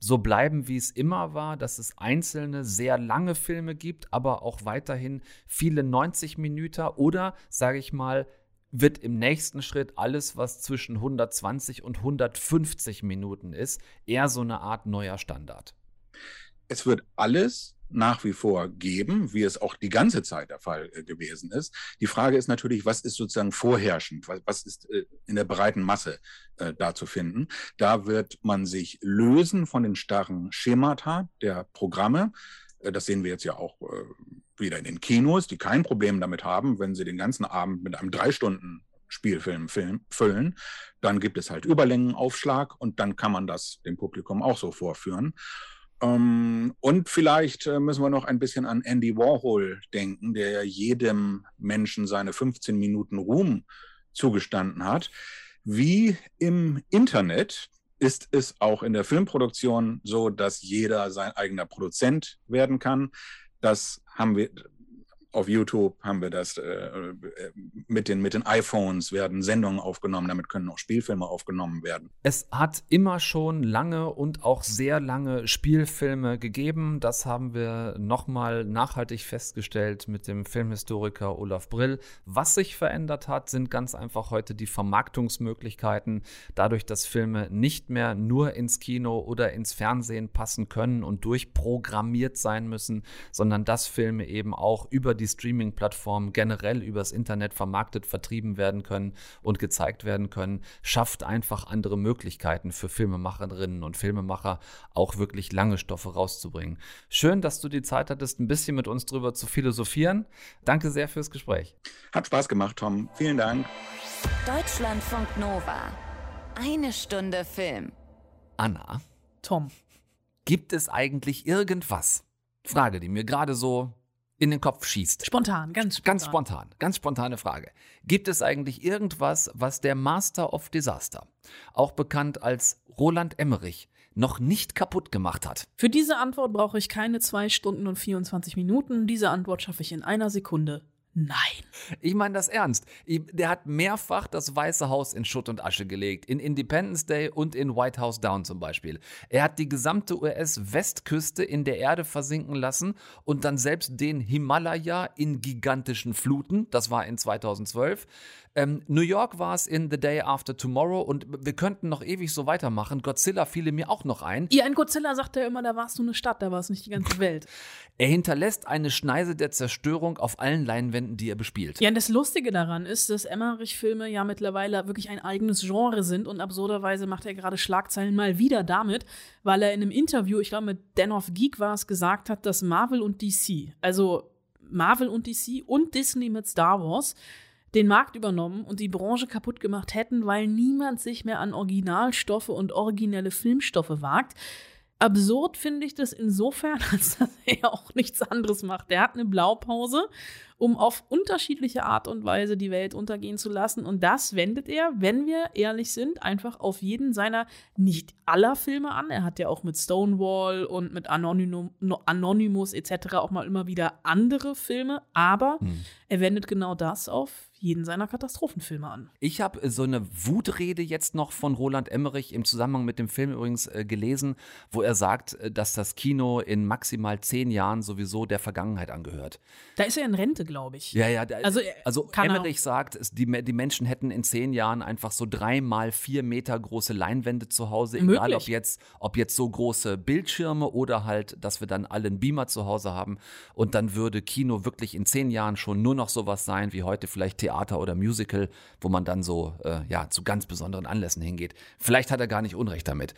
so bleiben, wie es immer war, dass es einzelne sehr lange Filme gibt, aber auch weiterhin viele 90 Minuten oder, sage ich mal, wird im nächsten Schritt alles, was zwischen 120 und 150 Minuten ist, eher so eine Art neuer Standard. Es wird alles nach wie vor geben, wie es auch die ganze Zeit der Fall äh, gewesen ist. Die Frage ist natürlich, was ist sozusagen vorherrschend, was, ist äh, in der breiten Masse äh, da zu finden. Da wird man sich lösen von den starren Schemata der Programme. Das sehen wir jetzt ja auch wieder in den Kinos, die kein Problem damit haben, wenn sie den ganzen Abend mit einem drei Stunden Spielfilm Film, füllen, dann gibt es halt Überlängenaufschlag und dann kann man das dem Publikum auch so vorführen. Ähm, und vielleicht äh, müssen wir noch ein bisschen an Andy Warhol denken, der jedem Menschen seine 15 Minuten Ruhm zugestanden hat. Wie im Internet ist es auch in der Filmproduktion so, dass jeder sein eigener Produzent werden kann. Das haben wir auf YouTube haben wir das äh, mit, den, mit den iPhones werden Sendungen aufgenommen, damit können auch Spielfilme aufgenommen werden. Es hat immer schon lange und auch sehr lange Spielfilme gegeben. Das haben wir nochmal nachhaltig festgestellt mit dem Filmhistoriker Olaf Brill. Was sich verändert hat, sind ganz einfach heute die Vermarktungsmöglichkeiten. Dadurch, dass Filme nicht mehr nur ins Kino oder ins Fernsehen passen können und durchprogrammiert sein müssen, sondern dass Filme eben auch über die Streaming-Plattformen generell übers Internet vermarktet, vertrieben werden können und gezeigt werden können, schafft einfach andere Möglichkeiten für Filmemacherinnen und Filmemacher, auch wirklich lange Stoffe rauszubringen. Schön, dass du die Zeit hattest, ein bisschen mit uns drüber zu philosophieren. Danke sehr fürs Gespräch. Hat Spaß gemacht, Tom. Vielen Dank. Deutschlandfunk Nova. Eine Stunde Film. Anna. Tom. Gibt es eigentlich irgendwas? Frage, die mir gerade so in den Kopf schießt. Spontan, ganz spontan. Ganz spontan, ganz spontane Frage. Gibt es eigentlich irgendwas, was der Master of Disaster, auch bekannt als Roland Emmerich, noch nicht kaputt gemacht hat? Für diese Antwort brauche ich keine zwei Stunden und 24 Minuten. Diese Antwort schaffe ich in einer Sekunde. Nein. Ich meine das ernst. Der hat mehrfach das Weiße Haus in Schutt und Asche gelegt. In Independence Day und in White House Down zum Beispiel. Er hat die gesamte US-Westküste in der Erde versinken lassen und dann selbst den Himalaya in gigantischen Fluten. Das war in 2012. Ähm, New York war es in The Day After Tomorrow und wir könnten noch ewig so weitermachen. Godzilla fiele mir auch noch ein. Ja, in Godzilla sagt er immer, da warst du eine Stadt, da war es nicht die ganze Welt. [laughs] er hinterlässt eine Schneise der Zerstörung auf allen Leinwänden, die er bespielt. Ja, und das Lustige daran ist, dass Emmerich-Filme ja mittlerweile wirklich ein eigenes Genre sind und absurderweise macht er gerade Schlagzeilen mal wieder damit, weil er in einem Interview, ich glaube mit Den of Geek war es, gesagt hat, dass Marvel und DC, also Marvel und DC und Disney mit Star Wars den Markt übernommen und die Branche kaputt gemacht hätten, weil niemand sich mehr an Originalstoffe und originelle Filmstoffe wagt. Absurd finde ich das insofern, [laughs] als dass er ja auch nichts anderes macht. Er hat eine Blaupause, um auf unterschiedliche Art und Weise die Welt untergehen zu lassen. Und das wendet er, wenn wir ehrlich sind, einfach auf jeden seiner, nicht aller Filme an. Er hat ja auch mit Stonewall und mit Anonymous, Anonymous etc. auch mal immer wieder andere Filme. Aber hm. er wendet genau das auf jeden seiner Katastrophenfilme an. Ich habe so eine Wutrede jetzt noch von Roland Emmerich im Zusammenhang mit dem Film übrigens äh, gelesen, wo er sagt, äh, dass das Kino in maximal zehn Jahren sowieso der Vergangenheit angehört. Da ist er in Rente, glaube ich. Ja, ja. Also, äh, also Emmerich sagt, die, die Menschen hätten in zehn Jahren einfach so dreimal vier Meter große Leinwände zu Hause, Möglich. egal ob jetzt, ob jetzt so große Bildschirme oder halt, dass wir dann alle einen Beamer zu Hause haben. Und dann würde Kino wirklich in zehn Jahren schon nur noch sowas sein wie heute vielleicht Theater Theater oder Musical, wo man dann so äh, ja zu ganz besonderen Anlässen hingeht. Vielleicht hat er gar nicht Unrecht damit.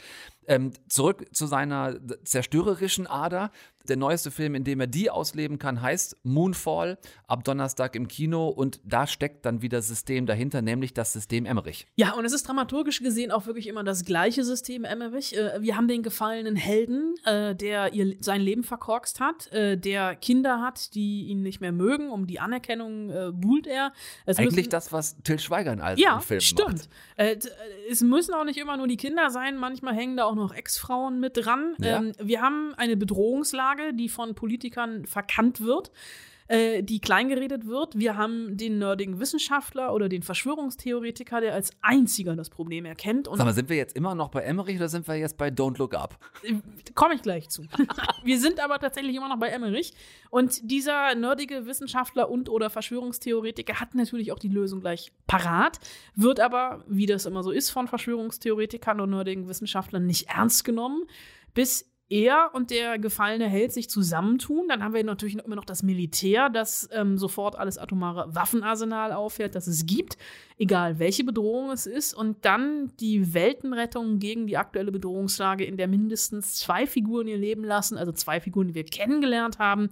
Ähm, zurück zu seiner zerstörerischen Ader. Der neueste Film, in dem er die ausleben kann, heißt Moonfall, ab Donnerstag im Kino und da steckt dann wieder System dahinter, nämlich das System Emmerich. Ja, und es ist dramaturgisch gesehen auch wirklich immer das gleiche System Emmerich. Äh, wir haben den gefallenen Helden, äh, der ihr, sein Leben verkorkst hat, äh, der Kinder hat, die ihn nicht mehr mögen, um die Anerkennung buhlt er. Es Eigentlich das, was Till Schweiger in all ja, Filmen stimmt. macht. es müssen auch nicht immer nur die Kinder sein, manchmal hängen da auch noch Ex-Frauen mit dran. Ja. Ähm, wir haben eine Bedrohungslage, die von Politikern verkannt wird äh, die kleingeredet wird. Wir haben den nerdigen Wissenschaftler oder den Verschwörungstheoretiker, der als einziger das Problem erkennt. Und Sag mal, sind wir jetzt immer noch bei Emmerich oder sind wir jetzt bei Don't Look Up? Äh, Komme ich gleich zu. [laughs] wir sind aber tatsächlich immer noch bei Emmerich. Und dieser nerdige Wissenschaftler und oder Verschwörungstheoretiker hat natürlich auch die Lösung gleich parat, wird aber, wie das immer so ist von Verschwörungstheoretikern und nerdigen Wissenschaftlern, nicht ernst genommen, bis er und der gefallene Held sich zusammentun. Dann haben wir natürlich immer noch das Militär, das ähm, sofort alles atomare Waffenarsenal auffährt, das es gibt, egal welche Bedrohung es ist. Und dann die Weltenrettung gegen die aktuelle Bedrohungslage, in der mindestens zwei Figuren ihr Leben lassen, also zwei Figuren, die wir kennengelernt haben.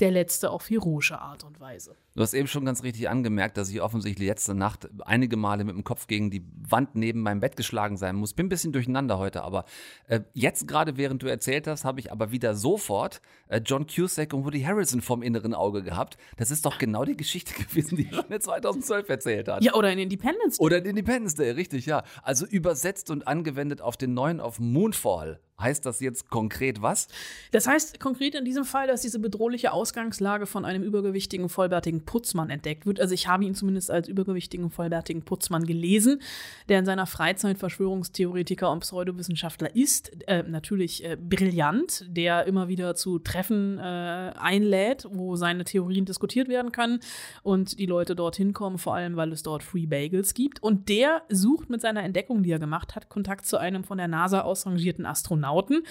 Der letzte auf heroische Art und Weise. Du hast eben schon ganz richtig angemerkt, dass ich offensichtlich letzte Nacht einige Male mit dem Kopf gegen die Wand neben meinem Bett geschlagen sein muss. Bin ein bisschen durcheinander heute, aber äh, jetzt gerade, während du erzählt hast, habe ich aber wieder sofort äh, John Cusack und Woody Harrelson vom inneren Auge gehabt. Das ist doch genau die Geschichte [laughs] gewesen, die er 2012 erzählt hat. Ja, oder in Independence Day. Oder in Independence Day, richtig, ja. Also übersetzt und angewendet auf den neuen auf Moonfall. Heißt das jetzt konkret was? Das heißt konkret in diesem Fall, dass diese bedrohliche Ausgangslage von einem übergewichtigen, vollbärtigen Putzmann entdeckt wird. Also ich habe ihn zumindest als übergewichtigen, vollbärtigen Putzmann gelesen, der in seiner Freizeit Verschwörungstheoretiker und Pseudowissenschaftler ist. Äh, natürlich äh, brillant, der immer wieder zu Treffen äh, einlädt, wo seine Theorien diskutiert werden können und die Leute dorthin kommen, vor allem weil es dort Free Bagels gibt. Und der sucht mit seiner Entdeckung, die er gemacht hat, Kontakt zu einem von der NASA ausrangierten Astronauten Astronauten,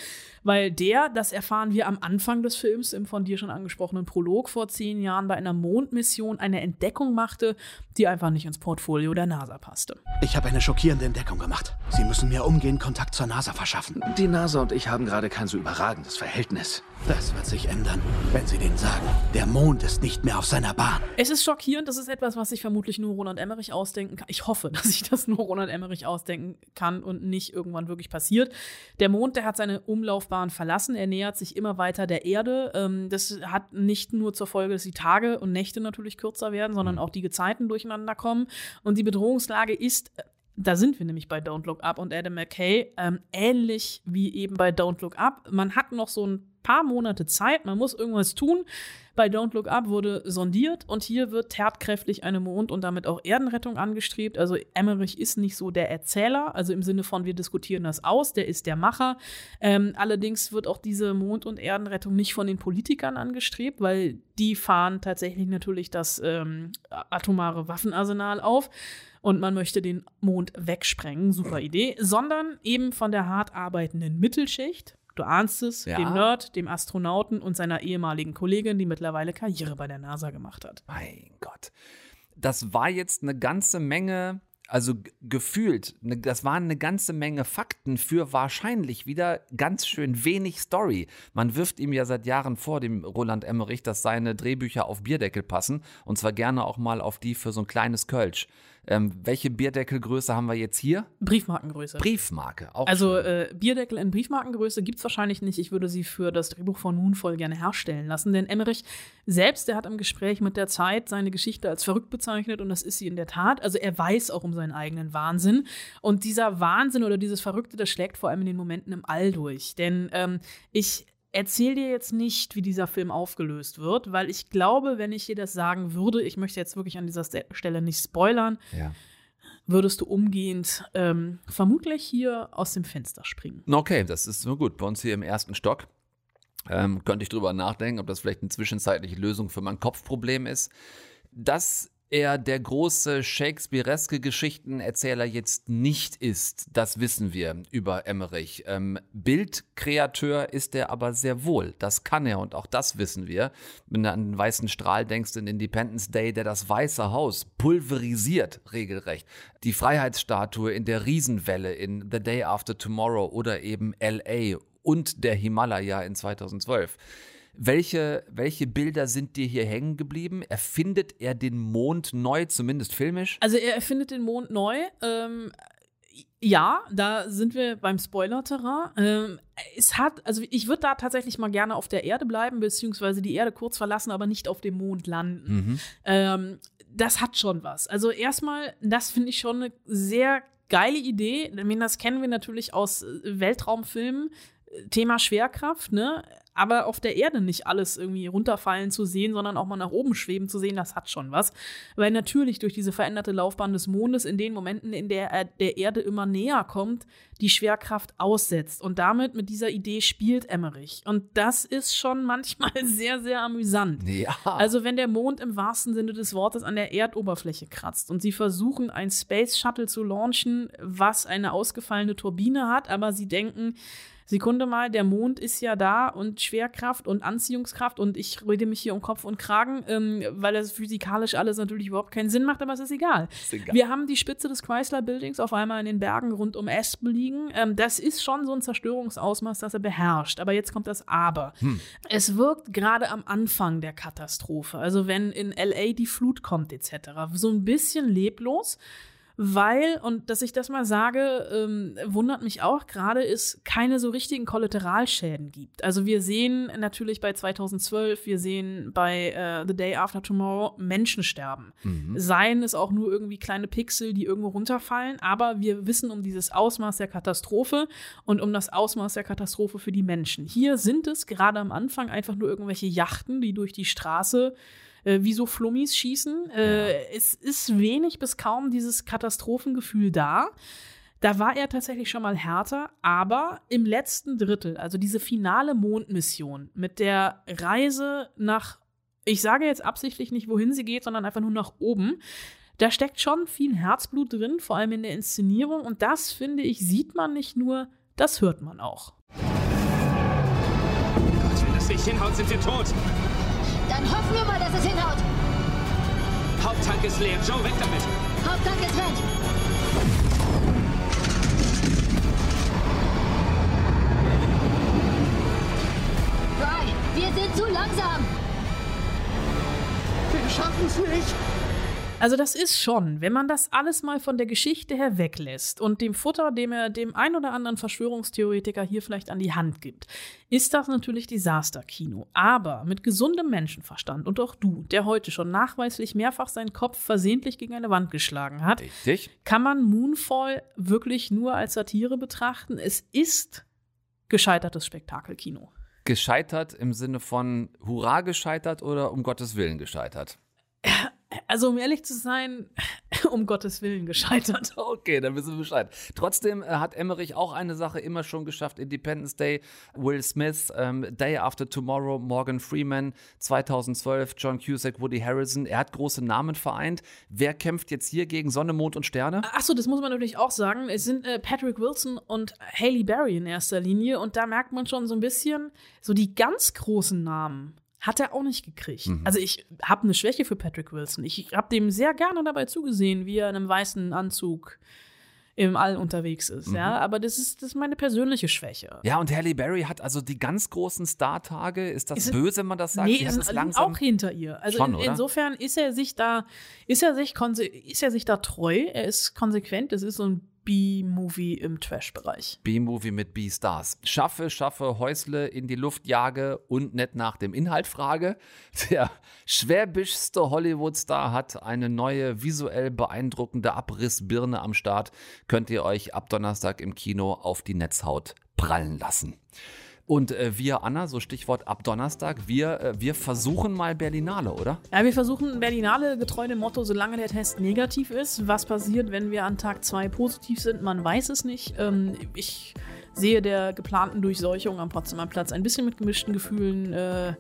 weil der, das erfahren wir am Anfang des Films im von dir schon angesprochenen Prolog vor zehn Jahren bei einer Mondmission eine Entdeckung machte, die einfach nicht ins Portfolio der NASA passte. Ich habe eine schockierende Entdeckung gemacht. Sie müssen mir umgehend Kontakt zur NASA verschaffen. Die NASA und ich haben gerade kein so überragendes Verhältnis. Das wird sich ändern, wenn Sie denen sagen, der Mond ist nicht mehr auf seiner Bahn. Es ist schockierend, das ist etwas, was sich vermutlich nur Roland Emmerich ausdenken kann. Ich hoffe, [laughs] dass sich das nur Roland Emmerich ausdenken kann und nicht irgendwann wirklich passiert. Der Mond, der hat seine Umlaufbahn verlassen, er nähert sich immer weiter der Erde. Ähm, das hat nicht nur zur Folge, dass die Tage und Nächte natürlich kürzer werden, sondern mhm. auch die Gezeiten durcheinander kommen. Und die Bedrohungslage ist da sind wir nämlich bei Don't Look Up und Adam McKay, ähm, ähnlich wie eben bei Don't Look Up. Man hat noch so ein paar Monate Zeit, man muss irgendwas tun. Bei Don't Look Up wurde sondiert und hier wird tatkräftig eine Mond- und damit auch Erdenrettung angestrebt. Also Emmerich ist nicht so der Erzähler, also im Sinne von wir diskutieren das aus, der ist der Macher. Ähm, allerdings wird auch diese Mond- und Erdenrettung nicht von den Politikern angestrebt, weil die fahren tatsächlich natürlich das ähm, atomare Waffenarsenal auf und man möchte den Mond wegsprengen, super Idee, sondern eben von der hart arbeitenden Mittelschicht, du ahnst es, ja. dem Nerd, dem Astronauten und seiner ehemaligen Kollegin, die mittlerweile Karriere bei der NASA gemacht hat. Mein Gott. Das war jetzt eine ganze Menge also gefühlt, ne, das waren eine ganze Menge Fakten für wahrscheinlich wieder ganz schön wenig Story. Man wirft ihm ja seit Jahren vor, dem Roland Emmerich, dass seine Drehbücher auf Bierdeckel passen und zwar gerne auch mal auf die für so ein kleines Kölsch. Ähm, welche Bierdeckelgröße haben wir jetzt hier? Briefmarkengröße. Briefmarke, auch. Also äh, Bierdeckel in Briefmarkengröße gibt es wahrscheinlich nicht. Ich würde sie für das Drehbuch von Moonfall gerne herstellen lassen. Denn Emmerich selbst, der hat im Gespräch mit der Zeit seine Geschichte als verrückt bezeichnet und das ist sie in der Tat. Also er weiß auch um seinen eigenen Wahnsinn. Und dieser Wahnsinn oder dieses Verrückte, das schlägt vor allem in den Momenten im All durch. Denn ähm, ich erzähle dir jetzt nicht, wie dieser Film aufgelöst wird, weil ich glaube, wenn ich dir das sagen würde, ich möchte jetzt wirklich an dieser Stelle nicht spoilern, ja. würdest du umgehend ähm, vermutlich hier aus dem Fenster springen. Okay, das ist nur gut. Bei uns hier im ersten Stock ähm, könnte ich drüber nachdenken, ob das vielleicht eine zwischenzeitliche Lösung für mein Kopfproblem ist. Das er der große Shakespeareske Geschichtenerzähler jetzt nicht ist, das wissen wir über Emmerich. Ähm, Bildkreateur ist er aber sehr wohl. Das kann er und auch das wissen wir. Wenn du an den weißen Strahl denkst in Independence Day, der das Weiße Haus pulverisiert regelrecht. Die Freiheitsstatue in der Riesenwelle in The Day After Tomorrow oder eben LA und der Himalaya in 2012. Welche, welche Bilder sind dir hier hängen geblieben? Erfindet er den Mond neu, zumindest filmisch? Also er erfindet den Mond neu. Ähm, ja, da sind wir beim Spoiler-Terrain. Ähm, es hat, also ich würde da tatsächlich mal gerne auf der Erde bleiben, beziehungsweise die Erde kurz verlassen, aber nicht auf dem Mond landen. Mhm. Ähm, das hat schon was. Also erstmal, das finde ich schon eine sehr geile Idee. Das kennen wir natürlich aus äh, Weltraumfilmen. Thema Schwerkraft, ne? Aber auf der Erde nicht alles irgendwie runterfallen zu sehen, sondern auch mal nach oben schweben zu sehen, das hat schon was. Weil natürlich durch diese veränderte Laufbahn des Mondes in den Momenten, in der er der Erde immer näher kommt, die Schwerkraft aussetzt. Und damit mit dieser Idee spielt Emmerich. Und das ist schon [laughs] manchmal sehr, sehr amüsant. Ja. Also wenn der Mond im wahrsten Sinne des Wortes an der Erdoberfläche kratzt und sie versuchen, ein Space Shuttle zu launchen, was eine ausgefallene Turbine hat, aber sie denken, Sekunde mal, der Mond ist ja da und Schwerkraft und Anziehungskraft und ich rede mich hier um Kopf und Kragen, ähm, weil das physikalisch alles natürlich überhaupt keinen Sinn macht, aber es ist egal. Ist egal. Wir haben die Spitze des Chrysler Buildings auf einmal in den Bergen rund um Aspen liegen. Ähm, das ist schon so ein Zerstörungsausmaß, das er beherrscht. Aber jetzt kommt das Aber. Es wirkt gerade am Anfang der Katastrophe, also wenn in LA die Flut kommt etc., so ein bisschen leblos weil, und dass ich das mal sage, ähm, wundert mich auch gerade, es keine so richtigen Kollateralschäden gibt. Also wir sehen natürlich bei 2012, wir sehen bei äh, The Day After Tomorrow Menschen sterben. Seien es auch nur irgendwie kleine Pixel, die irgendwo runterfallen, aber wir wissen um dieses Ausmaß der Katastrophe und um das Ausmaß der Katastrophe für die Menschen. Hier sind es gerade am Anfang einfach nur irgendwelche Yachten, die durch die Straße äh, wie so Flummis schießen. Äh, Es ist wenig bis kaum dieses Katastrophengefühl da. Da war er tatsächlich schon mal härter, aber im letzten Drittel, also diese finale Mondmission mit der Reise nach, ich sage jetzt absichtlich nicht, wohin sie geht, sondern einfach nur nach oben, da steckt schon viel Herzblut drin, vor allem in der Inszenierung. Und das, finde ich, sieht man nicht nur, das hört man auch. Gott, wenn das nicht hinhaut, sind wir tot. Dann hoffen wir mal, dass es hinhaut. Haupttank ist leer. Joe, weg damit. Haupttank ist weg. Fry, wir sind zu langsam. Wir schaffen es nicht. Also das ist schon, wenn man das alles mal von der Geschichte her weglässt und dem Futter, dem er dem ein oder anderen Verschwörungstheoretiker hier vielleicht an die Hand gibt, ist das natürlich Desasterkino. Aber mit gesundem Menschenverstand und auch du, der heute schon nachweislich mehrfach seinen Kopf versehentlich gegen eine Wand geschlagen hat, Richtig? kann man Moonfall wirklich nur als Satire betrachten. Es ist gescheitertes Spektakelkino. Gescheitert im Sinne von Hurra gescheitert oder um Gottes Willen gescheitert? [laughs] Also um ehrlich zu sein, [laughs] um Gottes Willen gescheitert. [laughs] Okay, dann wissen wir Bescheid. Trotzdem äh, hat Emmerich auch eine Sache immer schon geschafft. Independence Day, Will Smith, ähm, Day After Tomorrow, Morgan Freeman, 2012, John Cusack, Woody Harrison. Er hat große Namen vereint. Wer kämpft jetzt hier gegen Sonne, Mond und Sterne? Achso, das muss man natürlich auch sagen. Es sind äh, Patrick Wilson und Haley Berry in erster Linie. Und da merkt man schon so ein bisschen, so die ganz großen Namen hat er auch nicht gekriegt. Also ich habe eine Schwäche für Patrick Wilson. Ich habe dem sehr gerne dabei zugesehen, wie er in einem weißen Anzug im All unterwegs ist. Ja, aber das ist, das ist meine persönliche Schwäche. Ja, und Halle Berry hat also die ganz großen Star-Tage. Ist das Ist böse, wenn man das sagt? Nee, ist, sind langsam. auch hinter ihr. Also Schon, in, oder? insofern ist er sich da, ist er sich, konse ist er sich da treu, er ist konsequent, es ist so ein B-Movie im Trash-Bereich. B-Movie mit B-Stars. Schaffe, schaffe, Häusle in die Luft jage und nicht nach dem Inhalt frage. Der schwäbischste Hollywood-Star hat eine neue, visuell beeindruckende Abrissbirne am Start. Könnt ihr euch ab Donnerstag im Kino auf die Netzhaut prallen lassen. Und äh, wir, Anna, so Stichwort ab Donnerstag, wir, äh, wir versuchen mal Berlinale, oder? Ja, wir versuchen Berlinale getreu dem Motto, solange der Test negativ ist. Was passiert, wenn wir an Tag 2 positiv sind? Man weiß es nicht. Ähm, ich sehe der geplanten Durchseuchung am Potsdamer Platz ein bisschen mit gemischten Gefühlen äh,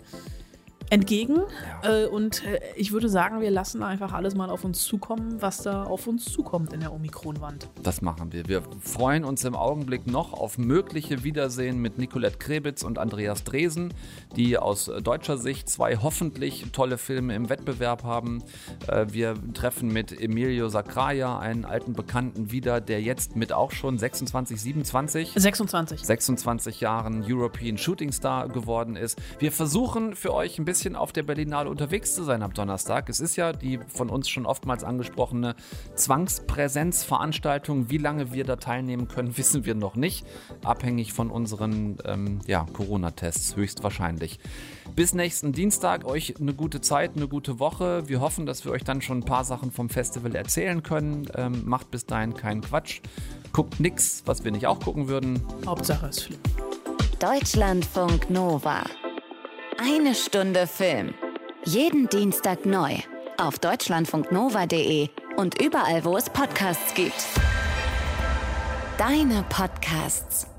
entgegen. Äh, und äh, ich würde sagen, wir lassen einfach alles mal auf uns zukommen, was da auf uns zukommt in der Omikron-Wand. Das machen wir. Wir freuen uns im Augenblick noch auf mögliche Wiedersehen mit Nicolette Krebitz und Andreas Dresen, die aus deutscher Sicht zwei hoffentlich tolle Filme im Wettbewerb haben. Äh, Wir treffen mit Emilio Sacraia, einen alten Bekannten, wieder, der jetzt mit auch schon 26, 27 26. 26 Jahren European Shooting Star geworden ist. Wir versuchen für euch ein bisschen auf der Berlinale unterwegs zu sein am Donnerstag. Es ist ja die von uns schon oftmals angesprochene Zwangspräsenzveranstaltung. Wie lange wir da teilnehmen können, [laughs] wissen wir noch nicht. Abhängig von unseren ähm, ja, Corona-Tests höchstwahrscheinlich. Bis nächsten Dienstag euch eine gute Zeit, eine gute Woche. Wir hoffen, dass wir euch dann schon ein paar Sachen vom Festival erzählen können. Ähm, macht bis dahin keinen Quatsch. Guckt nix, was wir nicht auch gucken würden. Hauptsache es fliegt. Deutschlandfunk Nova. Eine Stunde Film. Jeden Dienstag neu. Auf deutschlandfunknova.de und überall, wo es Podcasts gibt. Deine Podcasts.